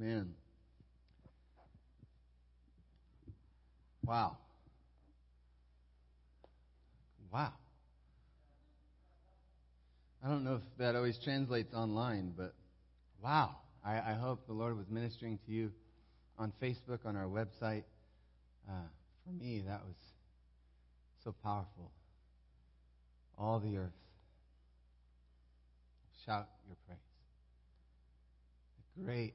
Amen. Wow. Wow. I don't know if that always translates online, but wow. I, I hope the Lord was ministering to you on Facebook, on our website. Uh, for me, that was so powerful. All the earth. Shout your praise. Great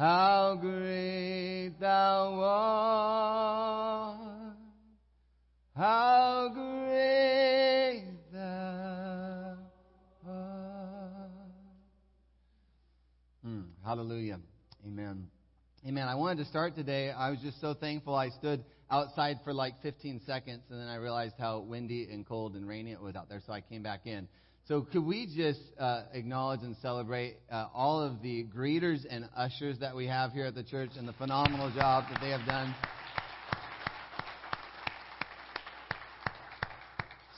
How great thou art. How great thou art. Hmm, hallelujah. Amen. Amen. I wanted to start today. I was just so thankful. I stood outside for like 15 seconds and then I realized how windy and cold and rainy it was out there, so I came back in. So, could we just uh, acknowledge and celebrate uh, all of the greeters and ushers that we have here at the church and the phenomenal job that they have done?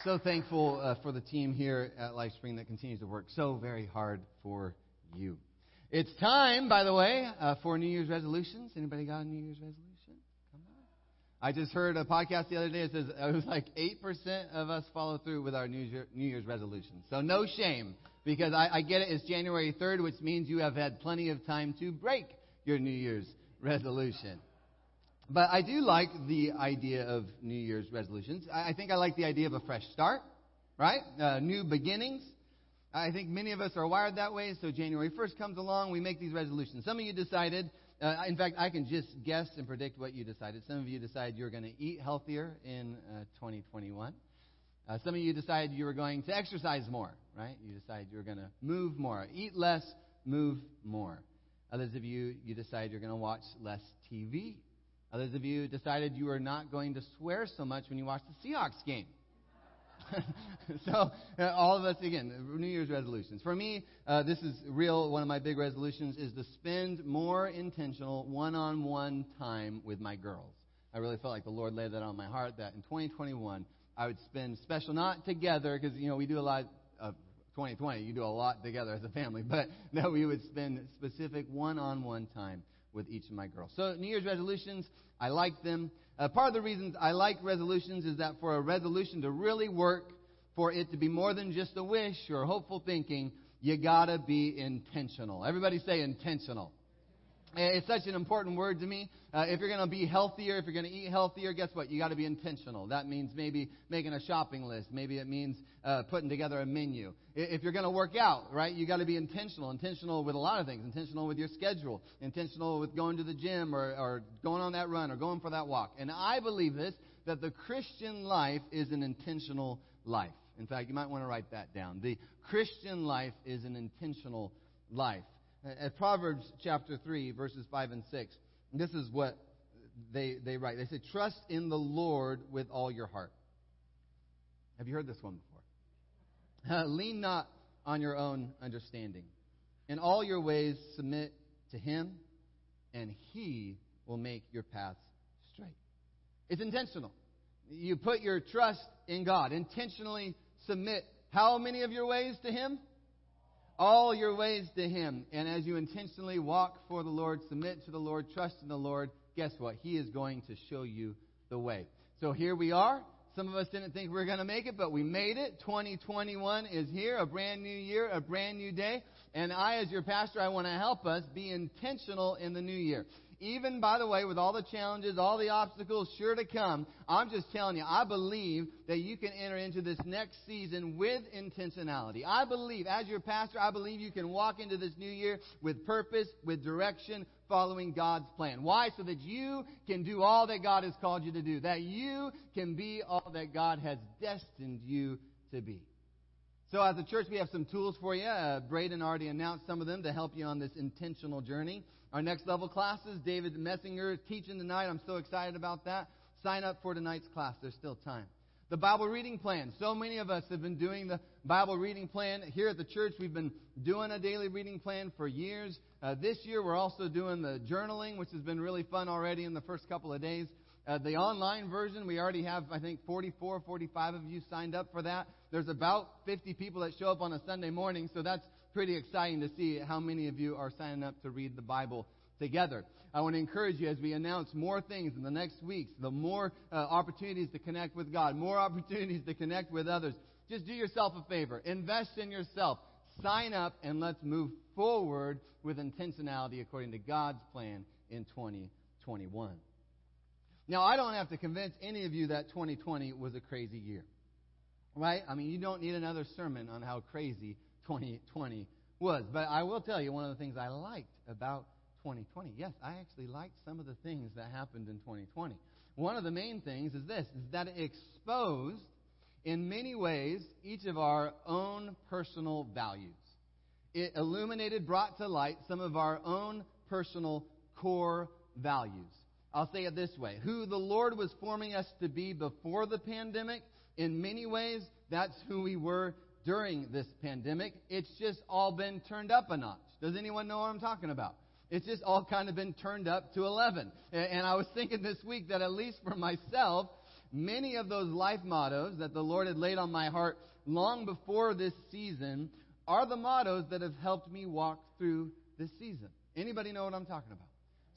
So thankful uh, for the team here at LifeSpring that continues to work so very hard for you. It's time, by the way, uh, for New Year's resolutions. Anybody got a New Year's resolution? I just heard a podcast the other day that says it was like 8% of us follow through with our New, Year, New Year's resolutions. So no shame, because I, I get it. It's January 3rd, which means you have had plenty of time to break your New Year's resolution. But I do like the idea of New Year's resolutions. I, I think I like the idea of a fresh start, right? Uh, new beginnings. I think many of us are wired that way, so January 1st comes along, we make these resolutions. Some of you decided uh, in fact, I can just guess and predict what you decided. Some of you decided you're going to eat healthier in uh, 2021. Uh, some of you decided you were going to exercise more, right? You decided you were going to move more, eat less, move more. Others of you, you decided you're going to watch less TV. Others of you decided you are not going to swear so much when you watch the Seahawks game. so, uh, all of us, again, New Year's resolutions. For me, uh, this is real. One of my big resolutions is to spend more intentional one on one time with my girls. I really felt like the Lord laid that on my heart that in 2021, I would spend special, not together, because, you know, we do a lot of 2020, you do a lot together as a family, but that we would spend specific one on one time with each of my girls. So, New Year's resolutions, I like them. Uh, part of the reasons I like resolutions is that for a resolution to really work, for it to be more than just a wish or hopeful thinking, you gotta be intentional. Everybody say intentional. It's such an important word to me. Uh, if you're going to be healthier, if you're going to eat healthier, guess what? You got to be intentional. That means maybe making a shopping list. Maybe it means uh, putting together a menu. If you're going to work out, right, you got to be intentional. Intentional with a lot of things. Intentional with your schedule. Intentional with going to the gym or, or going on that run or going for that walk. And I believe this that the Christian life is an intentional life. In fact, you might want to write that down. The Christian life is an intentional life. At Proverbs chapter 3, verses 5 and 6, this is what they, they write. They say, Trust in the Lord with all your heart. Have you heard this one before? Lean not on your own understanding. In all your ways, submit to Him, and He will make your paths straight. It's intentional. You put your trust in God. Intentionally submit how many of your ways to Him? All your ways to Him. And as you intentionally walk for the Lord, submit to the Lord, trust in the Lord, guess what? He is going to show you the way. So here we are. Some of us didn't think we were going to make it, but we made it. 2021 is here, a brand new year, a brand new day. And I, as your pastor, I want to help us be intentional in the new year even by the way, with all the challenges, all the obstacles sure to come, I'm just telling you, I believe that you can enter into this next season with intentionality. I believe, as your pastor, I believe you can walk into this new year with purpose, with direction, following God's plan. Why? So that you can do all that God has called you to do, that you can be all that God has destined you to be. So, as a church, we have some tools for you. Uh, Braden already announced some of them to help you on this intentional journey. Our next level classes, David Messinger is teaching tonight. I'm so excited about that. Sign up for tonight's class. There's still time. The Bible reading plan. So many of us have been doing the Bible reading plan. Here at the church, we've been doing a daily reading plan for years. Uh, this year, we're also doing the journaling, which has been really fun already in the first couple of days. Uh, the online version, we already have, I think, 44, 45 of you signed up for that. There's about 50 people that show up on a Sunday morning, so that's pretty exciting to see how many of you are signing up to read the Bible together. I want to encourage you as we announce more things in the next weeks, the more uh, opportunities to connect with God, more opportunities to connect with others. Just do yourself a favor. Invest in yourself. Sign up and let's move forward with intentionality according to God's plan in 2021. Now, I don't have to convince any of you that 2020 was a crazy year. Right? I mean, you don't need another sermon on how crazy 2020 was. But I will tell you one of the things I liked about 2020. Yes, I actually liked some of the things that happened in 2020. One of the main things is this, is that it exposed, in many ways, each of our own personal values. It illuminated, brought to light some of our own personal core values. I'll say it this way. Who the Lord was forming us to be before the pandemic, in many ways, that's who we were during this pandemic. It's just all been turned up a notch. Does anyone know what I'm talking about? It's just all kind of been turned up to 11. And I was thinking this week that at least for myself, many of those life mottos that the Lord had laid on my heart long before this season are the mottos that have helped me walk through this season. Anybody know what I'm talking about?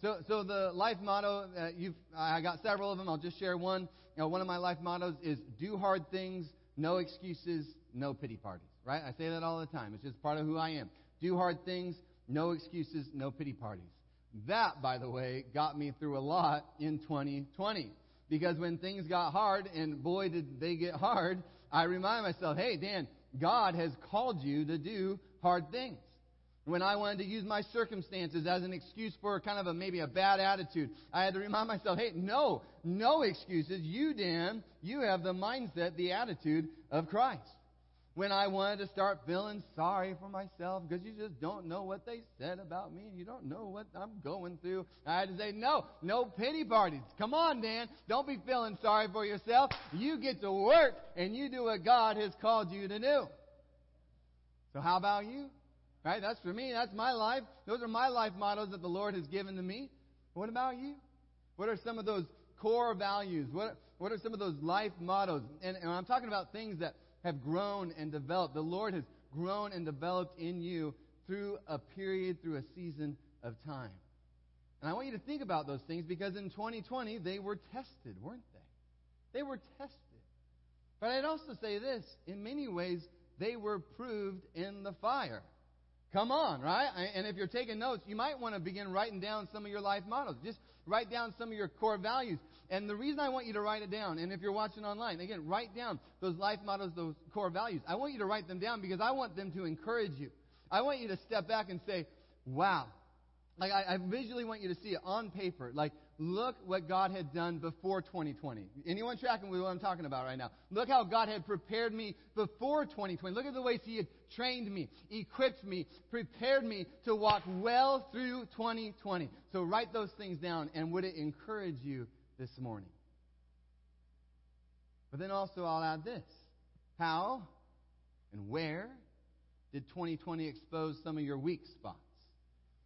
So, so the life motto, uh, you've, I got several of them. I'll just share one. You know, one of my life mottos is do hard things, no excuses, no pity parties. Right? I say that all the time. It's just part of who I am. Do hard things, no excuses, no pity parties. That, by the way, got me through a lot in 2020. Because when things got hard, and boy, did they get hard, I remind myself, hey, Dan, God has called you to do hard things. When I wanted to use my circumstances as an excuse for kind of a maybe a bad attitude, I had to remind myself, hey, no, no excuses. You, Dan, you have the mindset, the attitude of Christ when I wanted to start feeling sorry for myself because you just don't know what they said about me and you don't know what I'm going through. I had to say, no, no pity parties. Come on, Dan. Don't be feeling sorry for yourself. You get to work and you do what God has called you to do. So how about you? Right? That's for me. That's my life. Those are my life models that the Lord has given to me. What about you? What are some of those core values? What, what are some of those life mottos? And, and I'm talking about things that have grown and developed. The Lord has grown and developed in you through a period, through a season of time. And I want you to think about those things because in 2020, they were tested, weren't they? They were tested. But I'd also say this in many ways, they were proved in the fire. Come on, right? And if you're taking notes, you might want to begin writing down some of your life models. Just write down some of your core values. And the reason I want you to write it down, and if you're watching online, again, write down those life mottos, those core values. I want you to write them down because I want them to encourage you. I want you to step back and say, wow. Like, I, I visually want you to see it on paper. Like, look what God had done before 2020. Anyone tracking with what I'm talking about right now? Look how God had prepared me before 2020. Look at the ways He had trained me, equipped me, prepared me to walk well through 2020. So write those things down, and would it encourage you this morning? But then also, I'll add this How and where did 2020 expose some of your weak spots?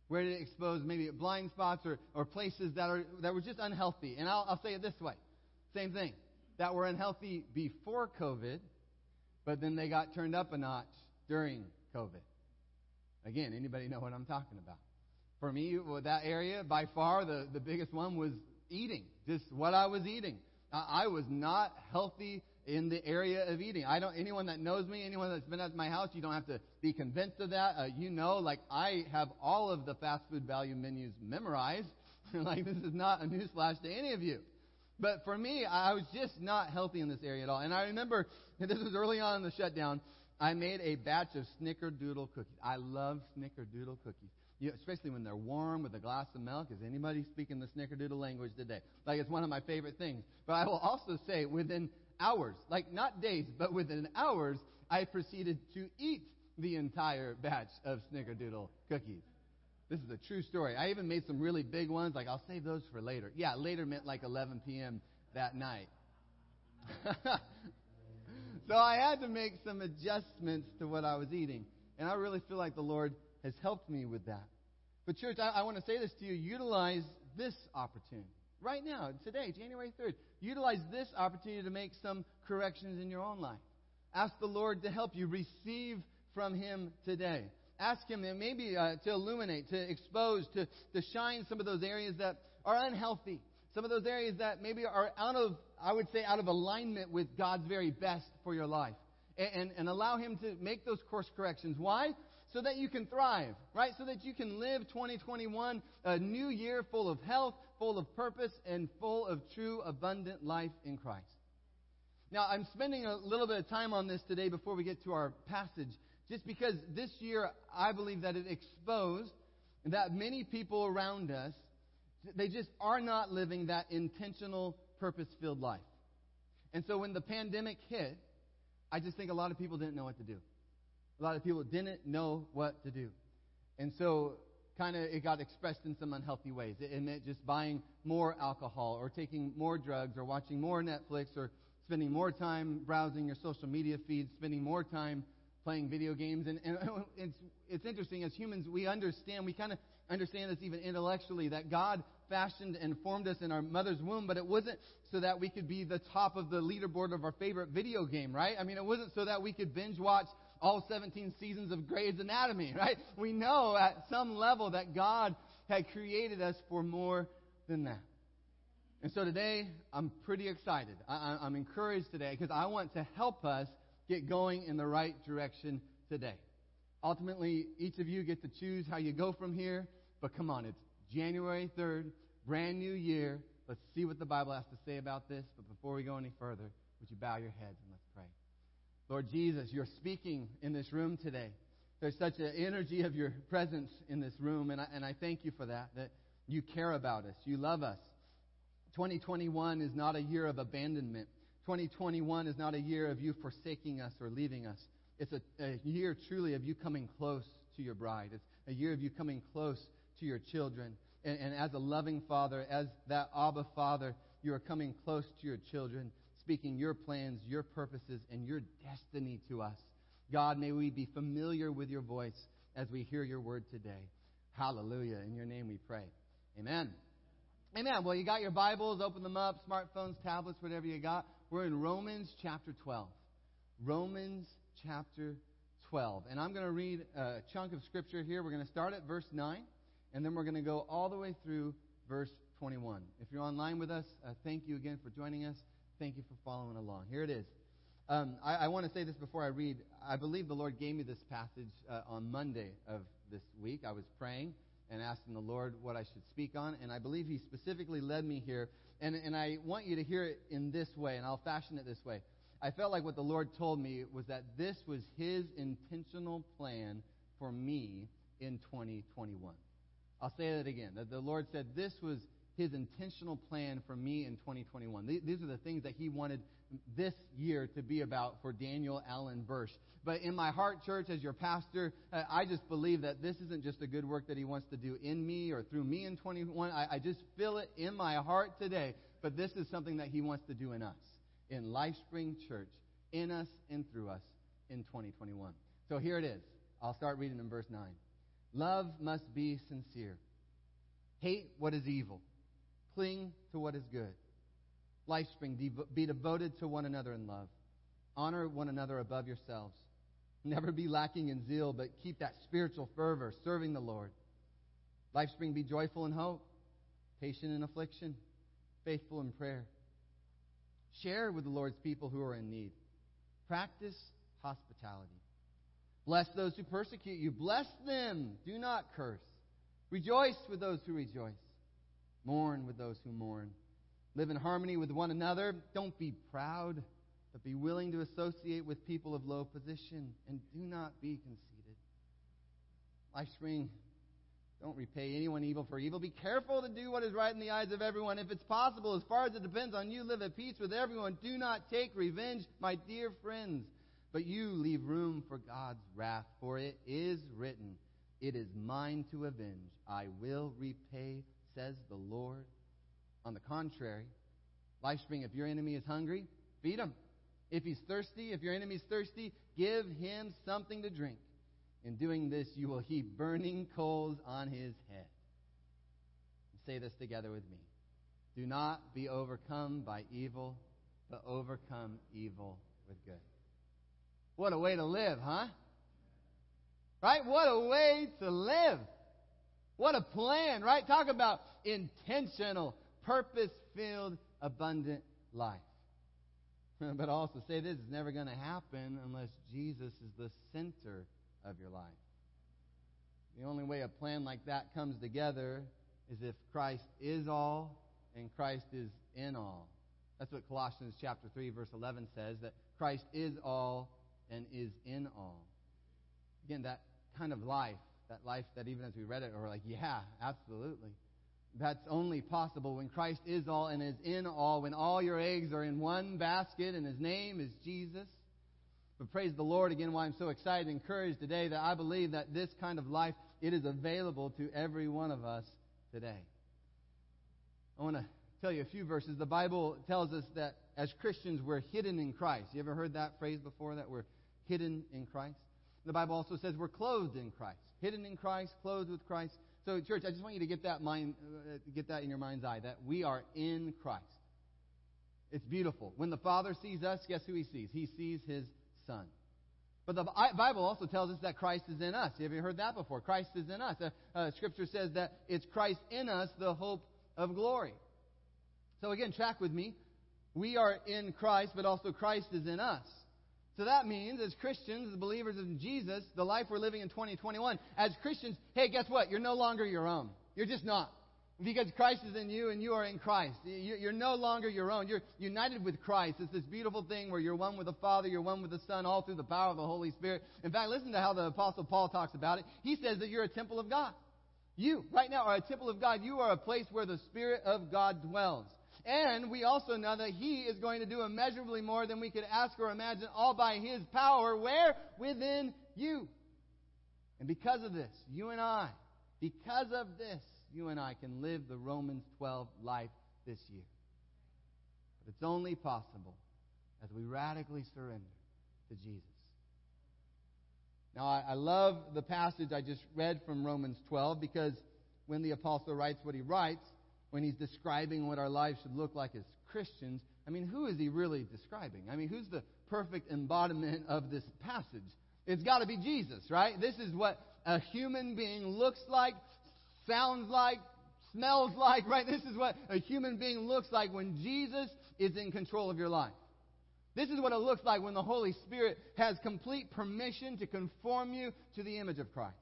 Where did it expose maybe blind spots or, or places that, are, that were just unhealthy? And I'll, I'll say it this way same thing. That were unhealthy before COVID, but then they got turned up a notch during COVID. Again, anybody know what I'm talking about? For me, well, that area, by far, the, the biggest one was eating, just what I was eating. I was not healthy in the area of eating. I don't. Anyone that knows me, anyone that's been at my house, you don't have to be convinced of that. Uh, you know, like I have all of the fast food value menus memorized. like this is not a newsflash to any of you. But for me, I was just not healthy in this area at all. And I remember this was early on in the shutdown. I made a batch of snickerdoodle cookies. I love snickerdoodle cookies. You, especially when they're warm with a glass of milk. Is anybody speaking the snickerdoodle language today? Like it's one of my favorite things. But I will also say within hours, like not days, but within hours, I proceeded to eat the entire batch of snickerdoodle cookies. This is a true story. I even made some really big ones, like I'll save those for later. Yeah, later meant like 11 p.m. that night. so I had to make some adjustments to what I was eating. And I really feel like the Lord has helped me with that. But, church, I, I want to say this to you utilize this opportunity. Right now, today, January 3rd, utilize this opportunity to make some corrections in your own life. Ask the Lord to help you receive from Him today. Ask Him maybe uh, to illuminate, to expose, to, to shine some of those areas that are unhealthy. Some of those areas that maybe are out of, I would say, out of alignment with God's very best for your life. And, and, and allow Him to make those course corrections. Why? So that you can thrive, right? So that you can live 2021, a new year full of health, full of purpose, and full of true, abundant life in Christ. Now, I'm spending a little bit of time on this today before we get to our passage, just because this year I believe that it exposed that many people around us, they just are not living that intentional, purpose filled life. And so when the pandemic hit, I just think a lot of people didn't know what to do. A lot of people didn't know what to do. And so kind of it got expressed in some unhealthy ways. It, meant just buying more alcohol or taking more drugs or watching more Netflix or spending more time browsing your social media feeds, spending more time playing video games. And, and it's, it's interesting, as humans, we understand, we kind of understand this even intellectually, that God fashioned and formed us in our mother's womb, but it wasn't so that we could be the top of the leaderboard of our favorite video game, right? I mean, it wasn't so that we could binge watch all 17 seasons of Grey's Anatomy, right? We know at some level that God had created us for more than that. And so today, I'm pretty excited. I, am encouraged today because I want to help us get going in the right direction today. Ultimately, each of you get to choose how you go from here, but come on, it's January 3rd, brand new year. Let's see what the Bible has to say about this. But before we go any further, would you bow your heads and? Lord Jesus, you're speaking in this room today. There's such an energy of your presence in this room, and I, and I thank you for that, that you care about us, you love us. 2021 is not a year of abandonment. 2021 is not a year of you forsaking us or leaving us. It's a, a year truly of you coming close to your bride. It's a year of you coming close to your children. And, and as a loving father, as that Abba father, you are coming close to your children speaking your plans, your purposes, and your destiny to us. God, may we be familiar with your voice as we hear your word today. Hallelujah. In your name we pray. Amen. Amen. Well, you got your Bibles, open them up, smartphones, tablets, whatever you got. We're in Romans chapter 12. Romans chapter 12. And I'm going to read a chunk of scripture here. We're going to start at verse 9, and then we're going to go all the way through verse 21. If you're online with us, uh, thank you again for joining us. Thank you for following along. Here it is. Um, I, I want to say this before I read. I believe the Lord gave me this passage uh, on Monday of this week. I was praying and asking the Lord what I should speak on, and I believe He specifically led me here. And, and I want you to hear it in this way, and I'll fashion it this way. I felt like what the Lord told me was that this was His intentional plan for me in 2021. I'll say that again. That the Lord said this was his intentional plan for me in 2021. These are the things that he wanted this year to be about for Daniel Allen Bursch. But in my heart, church, as your pastor, uh, I just believe that this isn't just a good work that he wants to do in me or through me in 21. I, I just feel it in my heart today. But this is something that he wants to do in us, in LifeSpring Church, in us and through us in 2021. So here it is. I'll start reading in verse 9. Love must be sincere. Hate what is evil Cling to what is good. Lifespring, be devoted to one another in love. Honor one another above yourselves. Never be lacking in zeal, but keep that spiritual fervor, serving the Lord. Lifespring, be joyful in hope, patient in affliction, faithful in prayer. Share with the Lord's people who are in need. Practice hospitality. Bless those who persecute you. Bless them. Do not curse. Rejoice with those who rejoice. Mourn with those who mourn. Live in harmony with one another. Don't be proud, but be willing to associate with people of low position. And do not be conceited. Lifespring, don't repay anyone evil for evil. Be careful to do what is right in the eyes of everyone. If it's possible, as far as it depends on you, live at peace with everyone. Do not take revenge, my dear friends, But you leave room for God's wrath, for it is written, It is mine to avenge. I will repay, says the Lord. On the contrary, LifeSpring, if your enemy is hungry, feed him. If he's thirsty, if your enemy's thirsty, give him something to drink. In doing this, you will heap burning coals on his head. Say this together with me. Do not be overcome by evil, but overcome evil with good. What a way to live, huh? Right? What a way to live. What a plan, right? Talk about intentional, purpose filled, abundant life. but also say this is never going to happen unless Jesus is the center of your life. The only way a plan like that comes together is if Christ is all and Christ is in all. That's what Colossians chapter 3 verse 11 says that Christ is all and is in all. Again, that kind of life, that life that even as we read it, we're like, yeah, absolutely. That's only possible when Christ is all and is in all, when all your eggs are in one basket and his name is Jesus. But praise the Lord again why I'm so excited and encouraged today that I believe that this kind of life, it is available to every one of us today. I want to tell you a few verses. The Bible tells us that as Christians, we're hidden in Christ. You ever heard that phrase before, that we're hidden in Christ? The Bible also says we're clothed in Christ. Hidden in Christ, clothed with Christ. So, church, I just want you to get that mind, uh, get that in your mind's eye that we are in Christ. It's beautiful. When the Father sees us, guess who He sees? He sees His Son. But the Bible also tells us that Christ is in us. Have you heard that before? Christ is in us. Uh, uh, scripture says that it's Christ in us, the hope of glory. So again, track with me. We are in Christ, but also Christ is in us. So that means, as Christians, as believers in Jesus, the life we're living in 2021, as Christians, hey, guess what? You're no longer your own. You're just not. Because Christ is in you and you are in Christ. You're no longer your own. You're united with Christ. It's this beautiful thing where you're one with the Father, you're one with the Son, all through the power of the Holy Spirit. In fact, listen to how the Apostle Paul talks about it. He says that you're a temple of God. You, right now, are a temple of God. You are a place where the Spirit of God dwells. And we also know that He is going to do immeasurably more than we could ask or imagine, all by His power. Where? Within you. And because of this, you and I, because of this, you and I can live the Romans 12 life this year. But it's only possible as we radically surrender to Jesus. Now, I, I love the passage I just read from Romans 12 because when the apostle writes what he writes, when he's describing what our lives should look like as Christians, I mean, who is he really describing? I mean, who's the perfect embodiment of this passage? It's got to be Jesus, right? This is what a human being looks like, sounds like, smells like, right? This is what a human being looks like when Jesus is in control of your life. This is what it looks like when the Holy Spirit has complete permission to conform you to the image of Christ.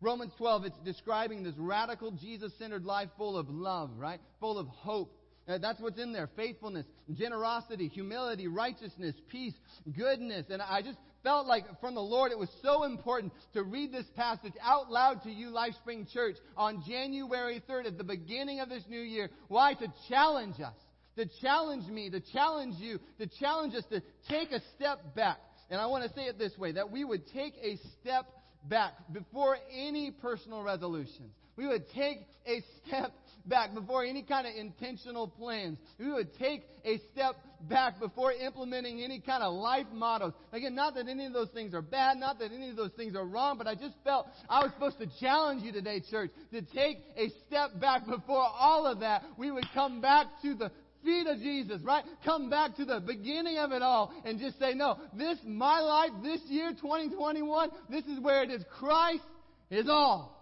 Romans 12, it's describing this radical Jesus centered life full of love, right? Full of hope. Uh, that's what's in there faithfulness, generosity, humility, righteousness, peace, goodness. And I just felt like from the Lord it was so important to read this passage out loud to you, LifeSpring Church, on January 3rd at the beginning of this new year. Why? To challenge us. To challenge me, to challenge you, to challenge us to take a step back. And I want to say it this way that we would take a step back before any personal resolutions. We would take a step back before any kind of intentional plans. We would take a step back before implementing any kind of life mottos. Again, not that any of those things are bad, not that any of those things are wrong, but I just felt I was supposed to challenge you today, church, to take a step back before all of that. We would come back to the feet of Jesus, right? Come back to the beginning of it all and just say, no, this, my life, this year, 2021, this is where it is. Christ is all.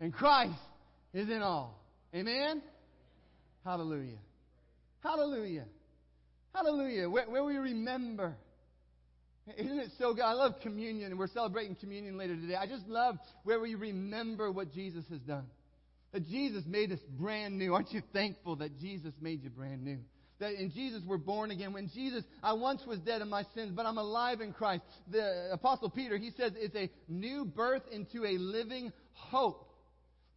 And Christ is in all. Amen? Hallelujah. Hallelujah. Hallelujah. Where, where we remember. Isn't it so good? I love communion, and we're celebrating communion later today. I just love where we remember what Jesus has done. That Jesus made us brand new. Aren't you thankful that Jesus made you brand new? That in Jesus we're born again. When Jesus, I once was dead in my sins, but I'm alive in Christ. The Apostle Peter, he says it's a new birth into a living hope.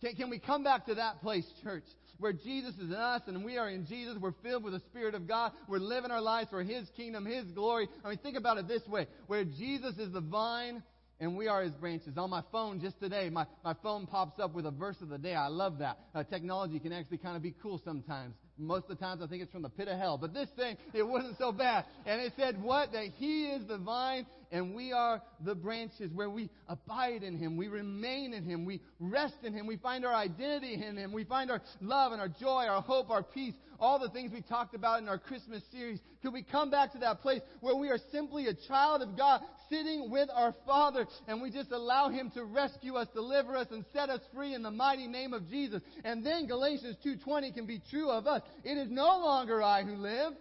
Can, can we come back to that place, church, where Jesus is in us and we are in Jesus? We're filled with the Spirit of God. We're living our lives for His kingdom, His glory. I mean, think about it this way where Jesus is the vine and we are his branches. On my phone just today, my, my phone pops up with a verse of the day. I love that. Uh, technology can actually kind of be cool sometimes. Most of the times I think it's from the pit of hell. But this thing, it wasn't so bad. And it said what? That he is the vine and we are the branches where we abide in him. We remain in him. We rest in him. We find our identity in him. We find our love and our joy, our hope, our peace, all the things we talked about in our Christmas series. Could we come back to that place where we are simply a child of God sitting with our Father and we just allow him to rescue us, deliver us, and set us free in the mighty name of Jesus? And then Galatians 2.20 can be true of us. It is no longer I who live,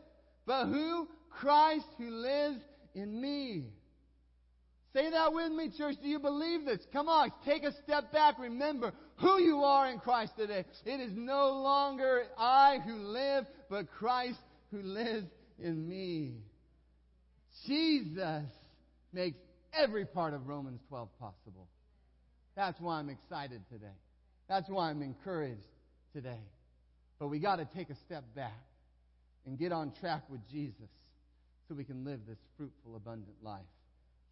but who? Christ who lives in me. Say that with me, church. Do you believe this? Come on, take a step back. Remember who you are in Christ today. It is no longer I who live, but Christ who lives in me. Jesus makes every part of Romans 12 possible. That's why I'm excited today. That's why I'm encouraged today. But we got to take a step back and get on track with Jesus so we can live this fruitful, abundant life.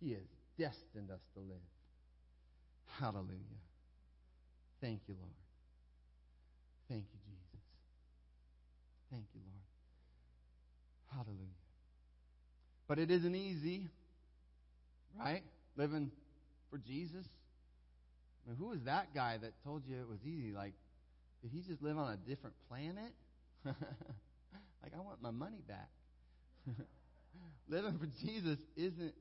He is destined us to live. Hallelujah. Thank you, Lord. Thank you, Jesus. Thank you, Lord. Hallelujah. But it isn't easy, right? Living for Jesus. I mean, who was that guy that told you it was easy? Like, did he just live on a different planet? like, I want my money back. Living for Jesus isn't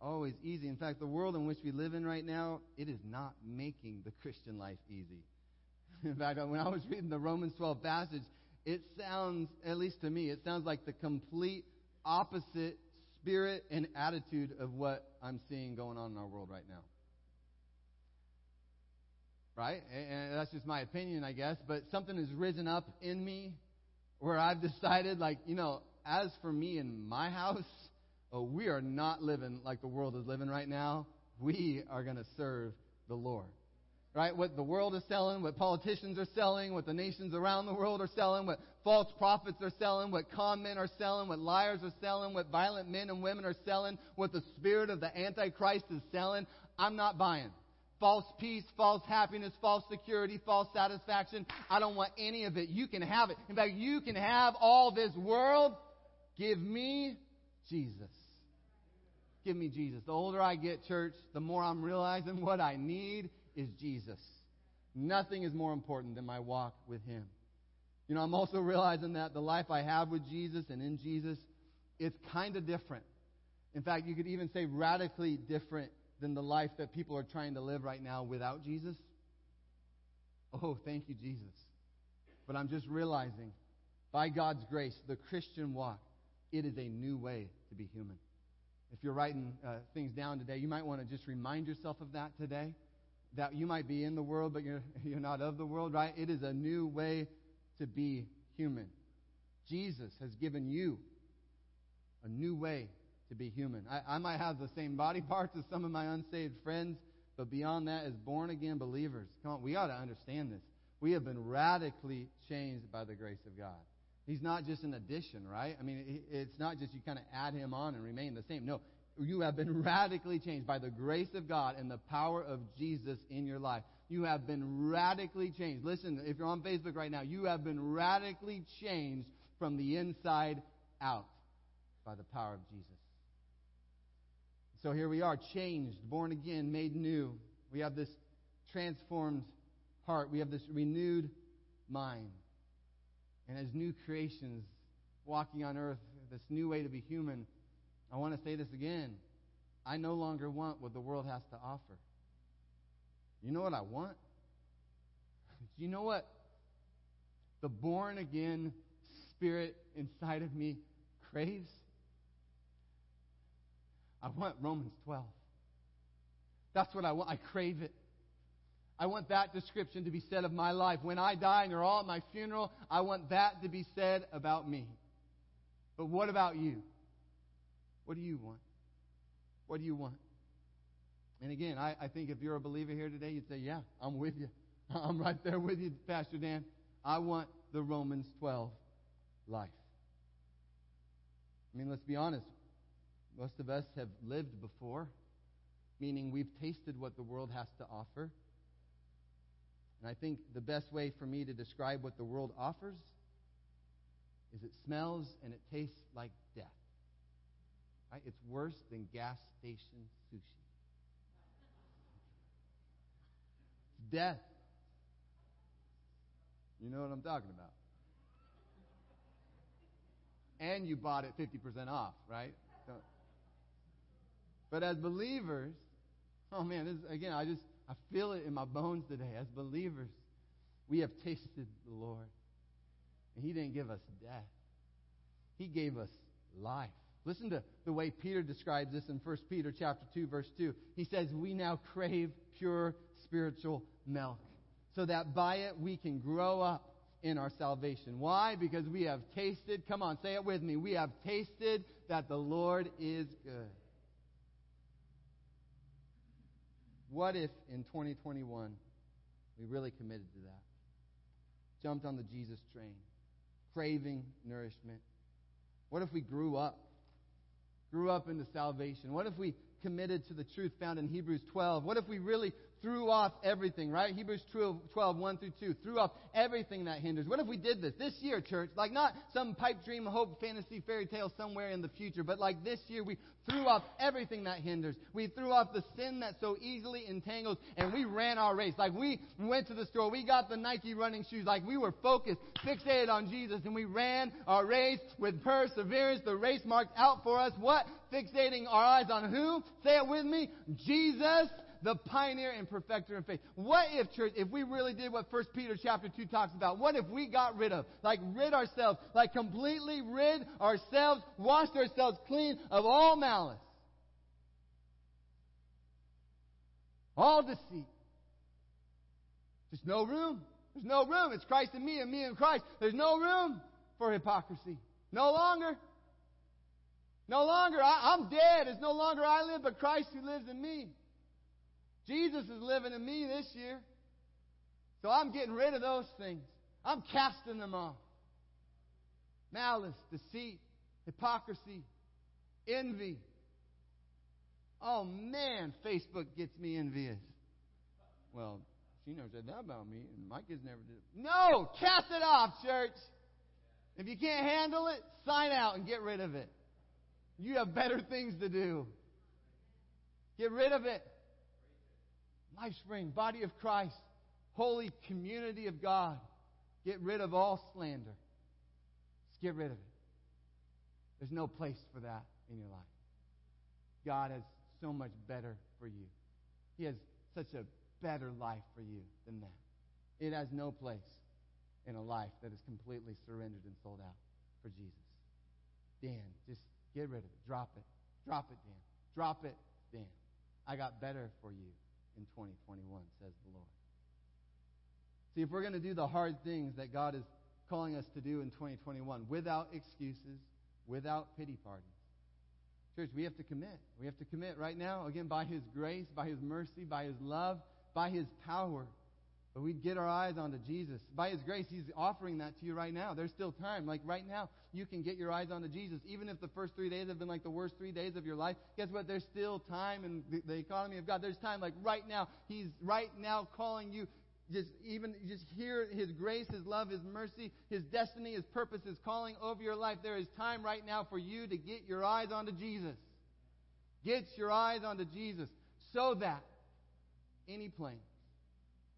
always easy. In fact, the world in which we live in right now, it is not making the Christian life easy. In fact, when I was reading the Romans 12 passage, it sounds, at least to me, it sounds like the complete opposite spirit and attitude of what I'm seeing going on in our world right now. Right? And that's just my opinion, I guess. But something has risen up in me where I've decided, like, you know, as for me and my house, oh, we are not living like the world is living right now. We are going to serve the Lord. Right? What the world is selling, what politicians are selling, what the nations around the world are selling, what false prophets are selling, what con men are selling, what liars are selling, what violent men and women are selling, what the spirit of the Antichrist is selling, I'm not buying. False peace, false happiness, false security, false satisfaction. I don't want any of it. You can have it. In fact, you can have all this world. Give me Jesus. Give me Jesus. The older I get, church, the more I'm realizing what I need is Jesus. Nothing is more important than my walk with Him. You know, I'm also realizing that the life I have with Jesus and in Jesus, it's kind of different. In fact, you could even say radically different than the life that people are trying to live right now without Jesus. Oh, thank you, Jesus. But I'm just realizing, by God's grace, the Christian walk, it is a new way to be human. If you're writing uh, things down today, you might want to just remind yourself of that today. That you might be in the world, but you're, you're not of the world, right? It is a new way to be human. Jesus has given you a new way to be human. I, I might have the same body parts as some of my unsaved friends, but beyond that, as born again believers, come on, we ought to understand this. We have been radically changed by the grace of God. He's not just an addition, right? I mean, it's not just you kind of add him on and remain the same. No, you have been radically changed by the grace of God and the power of Jesus in your life. You have been radically changed. Listen, if you're on Facebook right now, you have been radically changed from the inside out by the power of Jesus. So here we are, changed, born again, made new. We have this transformed heart. We have this renewed mind and as new creations walking on earth, this new way to be human, I want to say this again. I no longer want what the world has to offer. You know what I want? You know what the born again spirit inside of me craves? I want Romans 12. That's what I want. I crave it. I want that description to be said of my life. When I die and you're all at my funeral, I want that to be said about me. But what about you? What do you want? What do you want? And again, I, I think if you're a believer here today, you'd say, Yeah, I'm with you. I'm right there with you, Pastor Dan. I want the Romans 12 life. I mean, let's be honest. Most of us have lived before, meaning we've tasted what the world has to offer. And I think the best way for me to describe what the world offers is it smells and it tastes like death. Right? It's worse than gas station sushi. It's death. You know what I'm talking about. And you bought it 50% off, right? So, but as believers, oh man, this, again, I just I feel it in my bones today. As believers, we have tasted the Lord. And He didn't give us death, He gave us life. Listen to the way Peter describes this in 1 Peter chapter 2 verse 2. He says, "We now crave pure spiritual milk, so that by it we can grow up in our salvation." Why? Because we have tasted, come on, say it with me. We have tasted that the Lord is good. What if in 2021 we really committed to that? Jumped on the Jesus train, craving nourishment. What if we grew up? Grew up into salvation? What if we committed to the truth found in Hebrews 12? What if we really threw off everything, right? Hebrews 12, 12, 1 through 2. Threw off everything that hinders. What if we did this this year, church? Like not some pipe dream, hope, fantasy, fairy tale somewhere in the future, but like this year we threw off everything that hinders. We threw off the sin that so easily entangles and we ran our race. Like we went to the store, we got the Nike running shoes, like we were focused, fixated on Jesus, and we ran our race with perseverance. The race marked out for us. What? Fixating our eyes on who? Say it with me. Jesus the pioneer and perfecter of faith. What if, church, if we really did what 1 Peter chapter 2 talks about? What if we got rid of, like rid ourselves, like completely rid ourselves, washed ourselves clean of all malice, all deceit? There's no room. There's no room. It's Christ and me and me and Christ. There's no room for hypocrisy. No longer. No longer. I, am dead. It's no longer I live, but Christ who lives in me. Jesus is living in me this year. So I'm getting rid of those things. I'm casting them off. Malice, deceit, hypocrisy, envy. Oh man, Facebook gets me envious. Well, she never said that about me, and my kids never did. No, cast it off, church. If you can't handle it, sign out and get rid of it. You have better things to do. Get rid of it. LifeSpring, body of Christ, holy community of God. Get rid of all slander. Just get rid of it. There's no place for that in your life. God has so much better for you. He has such a better life for you than that. It has no place in a life that is completely surrendered and sold out for Jesus. Dan, just get rid of it. Drop it. Drop it, Dan. Drop it, Dan. I got better for you in 2021, says the Lord. See, if we're going to do the hard things that God is calling us to do in 2021 without excuses, without pity parties, church, we have to commit. We have to commit right now, again, by His grace, by His mercy, by His love, by His power. But we'd get our eyes onto Jesus. By His grace, He's offering that to you right now. There's still time. Like right now, you can get your eyes onto Jesus. Even if the first three days have been like the worst three days of your life, guess what? There's still time in the, the economy of God. There's time. Like right now, He's right now calling you. Just even just hear His grace, His love, His mercy, His destiny, His purpose His calling over your life. There is time right now for you to get your eyes onto Jesus. Get your eyes onto Jesus so that any plane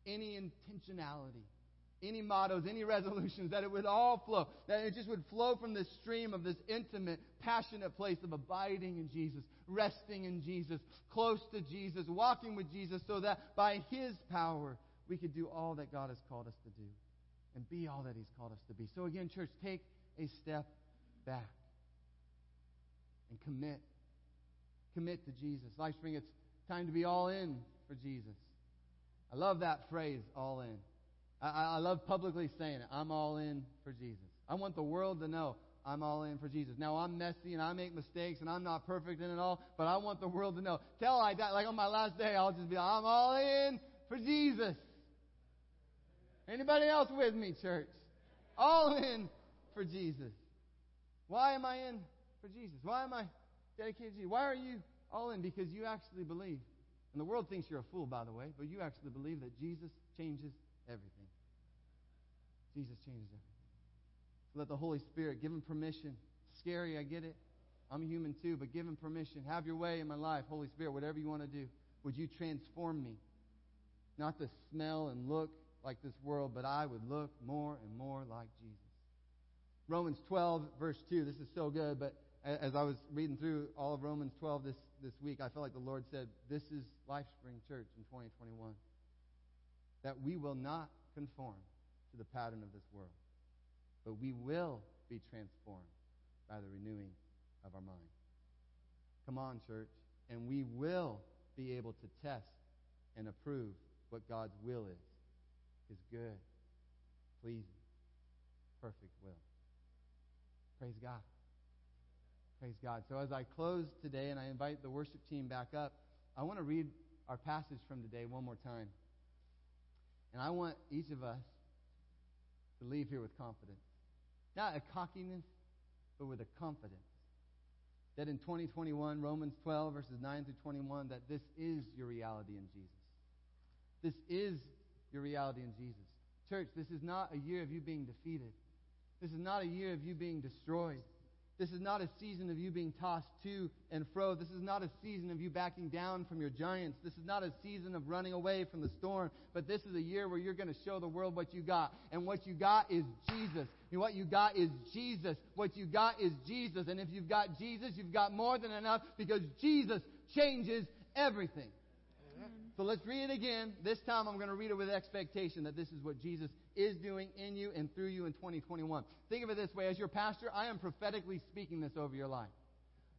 any intentionality, any mottos, any resolutions, that it would all flow, that it just would flow from this stream of this intimate, passionate place of abiding in Jesus, resting in Jesus, close to Jesus, walking with Jesus, so that by His power we could do all that God has called us to do and be all that He's called us to be. So again, church, take a step back and commit. Commit to Jesus. Life Spring, it's time to be all in for Jesus. I love that phrase, all in. I, I love publicly saying it. I'm all in for Jesus. I want the world to know I'm all in for Jesus. Now I'm messy and I make mistakes and I'm not perfect in it all, but I want the world to know. Tell I die, like on my last day, I'll just be, like, I'm all in for Jesus. Anybody else with me, church? All in for Jesus. Why am I in for Jesus? Why am I dedicated to Jesus? Why are you all in? Because you actually believe. And the world thinks you're a fool, by the way, but you actually believe that Jesus changes everything. Jesus changes everything. So let the Holy Spirit give him permission. Scary, I get it. I'm human too, but give him permission. Have your way in my life, Holy Spirit, whatever you want to do. Would you transform me? Not to smell and look like this world, but I would look more and more like Jesus. Romans 12, verse 2. This is so good, but as I was reading through all of Romans 12 this, this week, I felt like the Lord said, This is LifeSpring Church in 2021. That we will not conform to the pattern of this world, but we will be transformed by the renewing of our mind. Come on, church. And we will be able to test and approve what God's will is His good, pleasing, perfect will. Praise God. Praise God. So as I close today and I invite the worship team back up, I want to read our passage from today one more time. And I want each of us to leave here with confidence. Not a cockiness, but with a confidence. That in 2021, Romans 12, verses 9 through 21, that this is your reality in Jesus. This is your reality in Jesus. Church, this is not a year of you being defeated. This is not a year of you being destroyed. This is not a season of you being tossed to and fro. This is not a season of you backing down from your giants. This is not a season of running away from the storm. But this is a year where you're going to show the world what you got. And what you got is Jesus. And what you got is Jesus. What you got is Jesus. And if you've got Jesus, you've got more than enough because Jesus changes everything. So let's read it again. This time I'm going to read it with expectation that this is what Jesus is doing in you and through you in 2021. Think of it this way as your pastor, I am prophetically speaking this over your life.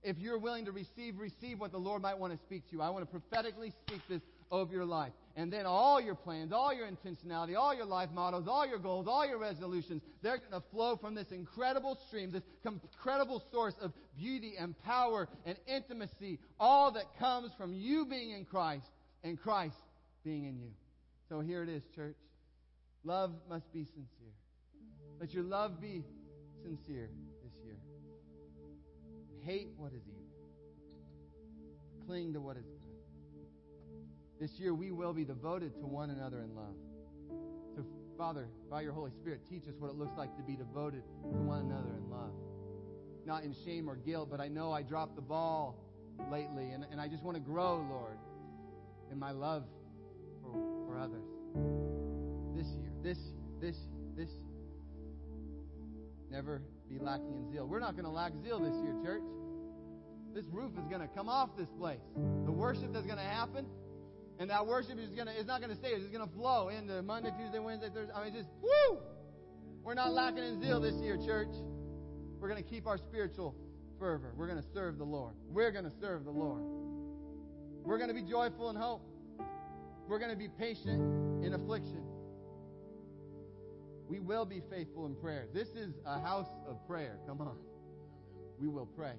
If you're willing to receive, receive what the Lord might want to speak to you. I want to prophetically speak this over your life. And then all your plans, all your intentionality, all your life models, all your goals, all your resolutions, they're going to flow from this incredible stream, this incredible source of beauty and power and intimacy, all that comes from you being in Christ and Christ being in you. So here it is, church. Love must be sincere. Let your love be sincere this year. Hate what is evil. Cling to what is good. This year we will be devoted to one another in love. So, Father, by your Holy Spirit, teach us what it looks like to be devoted to one another in love. Not in shame or guilt, but I know I dropped the ball lately, and, and I just want to grow, Lord in my love for, for others. This year, this year, this year, this year. Never be lacking in zeal. We're not going to lack zeal this year, church. This roof is going to come off this place. The worship that's going to happen, and that worship is going to, it's not going to stay. It's going to flow into Monday, Tuesday, Wednesday, Thursday. I mean, just, woo! We're not lacking in zeal this year, church. We're going to keep our spiritual fervor. We're going to serve the Lord. We're going to serve the Lord. We're going to be joyful in hope. We're going to be patient in affliction. We will be faithful in prayer. This is a house of prayer. Come on. We will pray.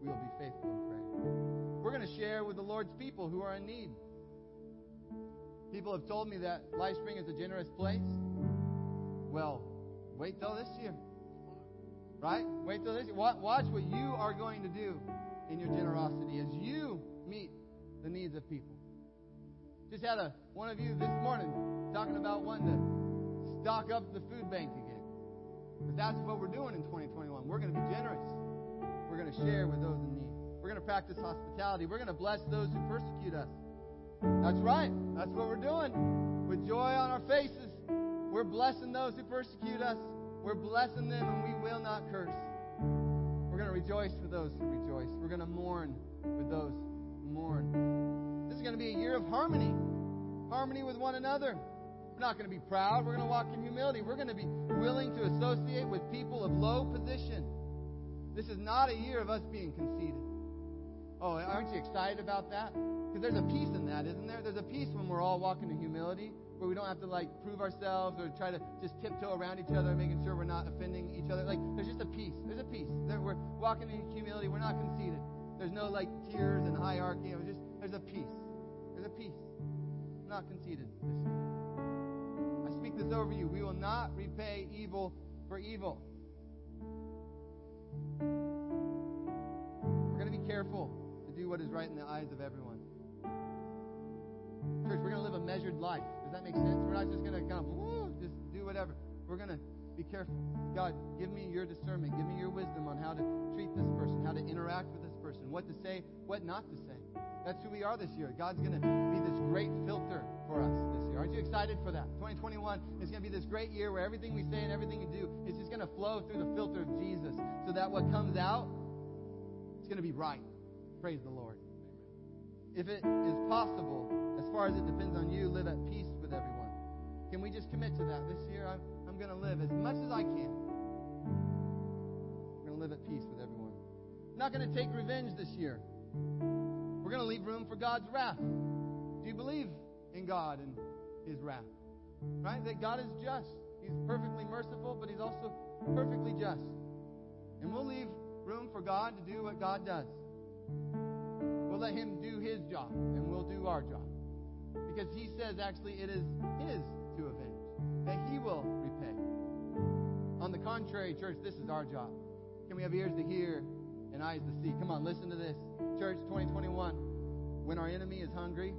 We will be faithful in prayer. We're going to share with the Lord's people who are in need. People have told me that LifeSpring is a generous place. Well, wait till this year. Right? Wait till this year. Watch what you are going to do in your generosity as you meet the needs of people. Just had a one of you this morning talking about wanting to stock up the food bank again. But that's what we're doing in 2021. We're going to be generous. We're going to share with those in need. We're going to practice hospitality. We're going to bless those who persecute us. That's right. That's what we're doing. With joy on our faces, we're blessing those who persecute us. We're blessing them, and we will not curse. We're going to rejoice with those who rejoice. We're going to mourn with those mourn. This is going to be a year of harmony. Harmony with one another. We're not going to be proud. We're going to walk in humility. We're going to be willing to associate with people of low position. This is not a year of us being conceited. Oh, aren't you excited about that? Because there's a peace in that, isn't there? There's a peace when we're all walking in humility, where we don't have to like prove ourselves or try to just tiptoe around each other, making sure we're not offending each other. Like there's just a peace. There's a peace. We're walking in humility. We're not conceited. There's no like tiers and hierarchy. It was just there's a peace. There's a peace. I'm not conceited. I speak this over you. We will not repay evil for evil. We're going to be careful to do what is right in the eyes of everyone. Church, we're going to live a measured life. Does that make sense? We're not just going to kind of woo, just do whatever. We're going to be careful. God, give me your discernment. Give me your wisdom on how to treat this person, how to interact with this person, what to say, what not to say. That's who we are this year. God's going to be this great filter for us this year. Aren't you excited for that? 2021 is going to be this great year where everything we say and everything we do is just going to flow through the filter of Jesus so that what comes out it's going to be right. Praise the Lord. If it is possible, as far as it depends on you, live at peace with everyone. Can we just commit to that this year? I'm, I'm going to live as much as I can. I'm going to live at peace with everyone. Not going to take revenge this year. We're going to leave room for God's wrath. Do you believe in God and His wrath? Right? That God is just. He's perfectly merciful, but He's also perfectly just. And we'll leave room for God to do what God does. We'll let Him do His job, and we'll do our job. Because He says, actually, it is His to avenge, that He will repay. On the contrary, church, this is our job. Can we have ears to hear and eyes to see? Come on, listen to this. Church 2021. When our enemy is hungry,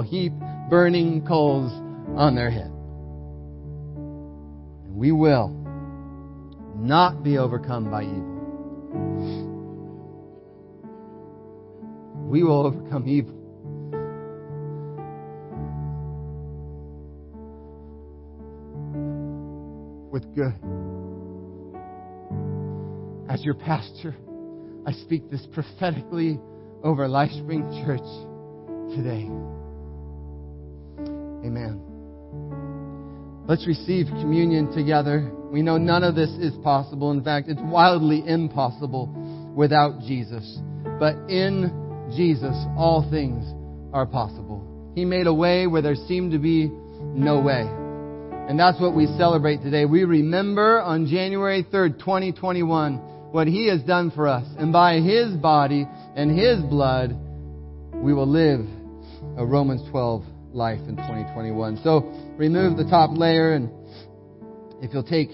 will heap burning coals on their head. And we will not be overcome by evil. We will overcome evil. with good. As your pastor, I speak this prophetically over LifeSpring Church today. Amen. Let's receive communion together. We know none of this is possible. In fact, it's wildly impossible without Jesus. But in Jesus, all things are possible. He made a way where there seemed to be no way. And that's what we celebrate today. We remember on January 3rd, 2021, what He has done for us. And by His body and His blood, we will live uh, Romans 12 life in 2021. So remove the top layer and if you'll take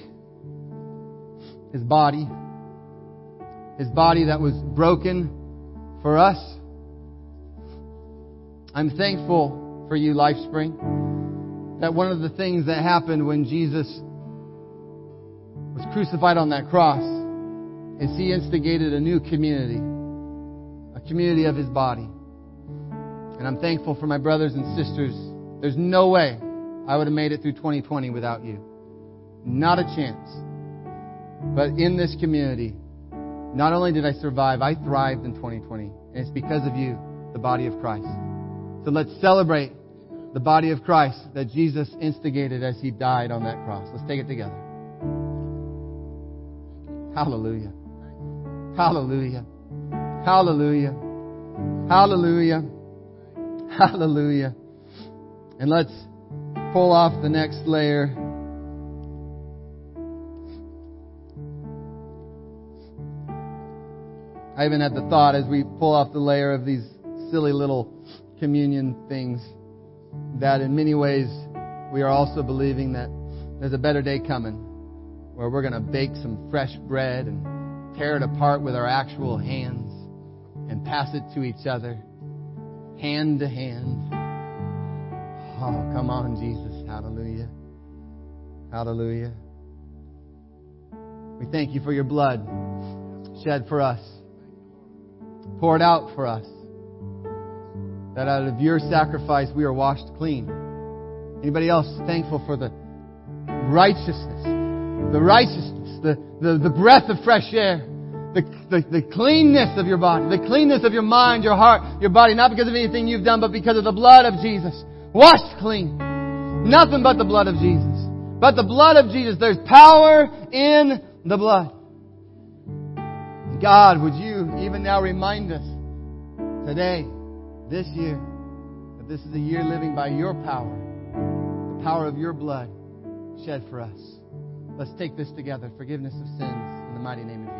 His body, His body that was broken for us. I'm thankful for you, LifeSpring, that one of the things that happened when Jesus was crucified on that cross is He instigated a new community, a community of His body. And I'm thankful for my brothers and sisters. There's no way I would have made it through 2020 without you. Not a chance. But in this community, not only did I survive, I thrived in 2020. And it's because of you, the body of Christ. So let's celebrate the body of Christ that Jesus instigated as he died on that cross. Let's take it together. Hallelujah. Hallelujah. Hallelujah. Hallelujah. Hallelujah. And let's pull off the next layer. I even had the thought as we pull off the layer of these silly little communion things that in many ways we are also believing that there's a better day coming where we're going to bake some fresh bread and tear it apart with our actual hands and pass it to each other, hand to hand. Oh, come on, Jesus. Hallelujah. Hallelujah. We thank you for your blood shed for us, poured out for us that out of your sacrifice we are washed clean. Anybody else thankful for the righteousness, the righteousness, the, the, the breath of fresh air the, the, the cleanness of your body, the cleanness of your mind, your heart, your body, not because of anything you've done, but because of the blood of Jesus. Washed clean. Nothing but the blood of Jesus. But the blood of Jesus, there's power in the blood. God, would you even now remind us today, this year, that this is a year living by your power, the power of your blood shed for us. Let's take this together. Forgiveness of sins in the mighty name of Jesus.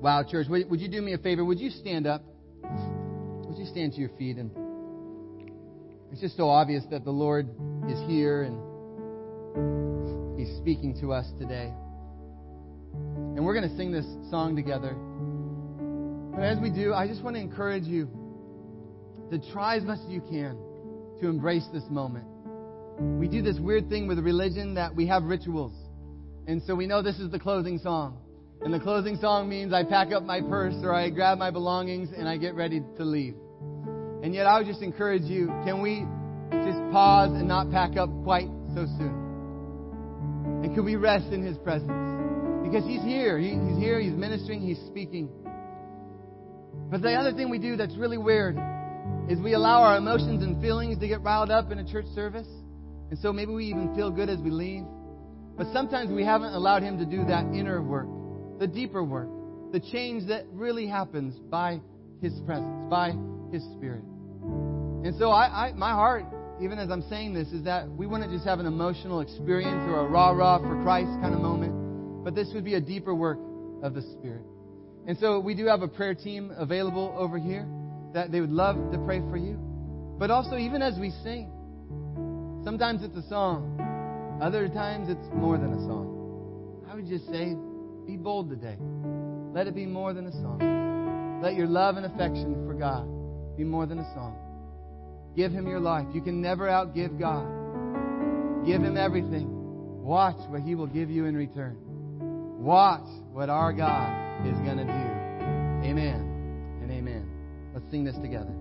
Wow, church, would you do me a favor? Would you stand up? Would you stand to your feet? And it's just so obvious that the Lord is here and He's speaking to us today. And we're going to sing this song together. But as we do, I just want to encourage you to try as much as you can to embrace this moment. We do this weird thing with religion that we have rituals. And so we know this is the closing song. And the closing song means I pack up my purse or I grab my belongings and I get ready to leave. And yet I would just encourage you, can we just pause and not pack up quite so soon? And could we rest in His presence? Because He's here. He, he's here. He's ministering. He's speaking. But the other thing we do that's really weird is we allow our emotions and feelings to get riled up in a church service. And so maybe we even feel good as we leave. But sometimes we haven't allowed Him to do that inner work the deeper work, the change that really happens by His presence, by His Spirit. And so, I, I, my heart, even as I'm saying this, is that we wouldn't just have an emotional experience or a rah rah for Christ kind of moment, but this would be a deeper work of the Spirit. And so, we do have a prayer team available over here that they would love to pray for you. But also, even as we sing, sometimes it's a song, other times it's more than a song. I would just say, be bold today. Let it be more than a song. Let your love and affection for God be more than a song. Give Him your life. You can never outgive God. Give Him everything. Watch what He will give you in return. Watch what our God is going to do. Amen and amen. Let's sing this together.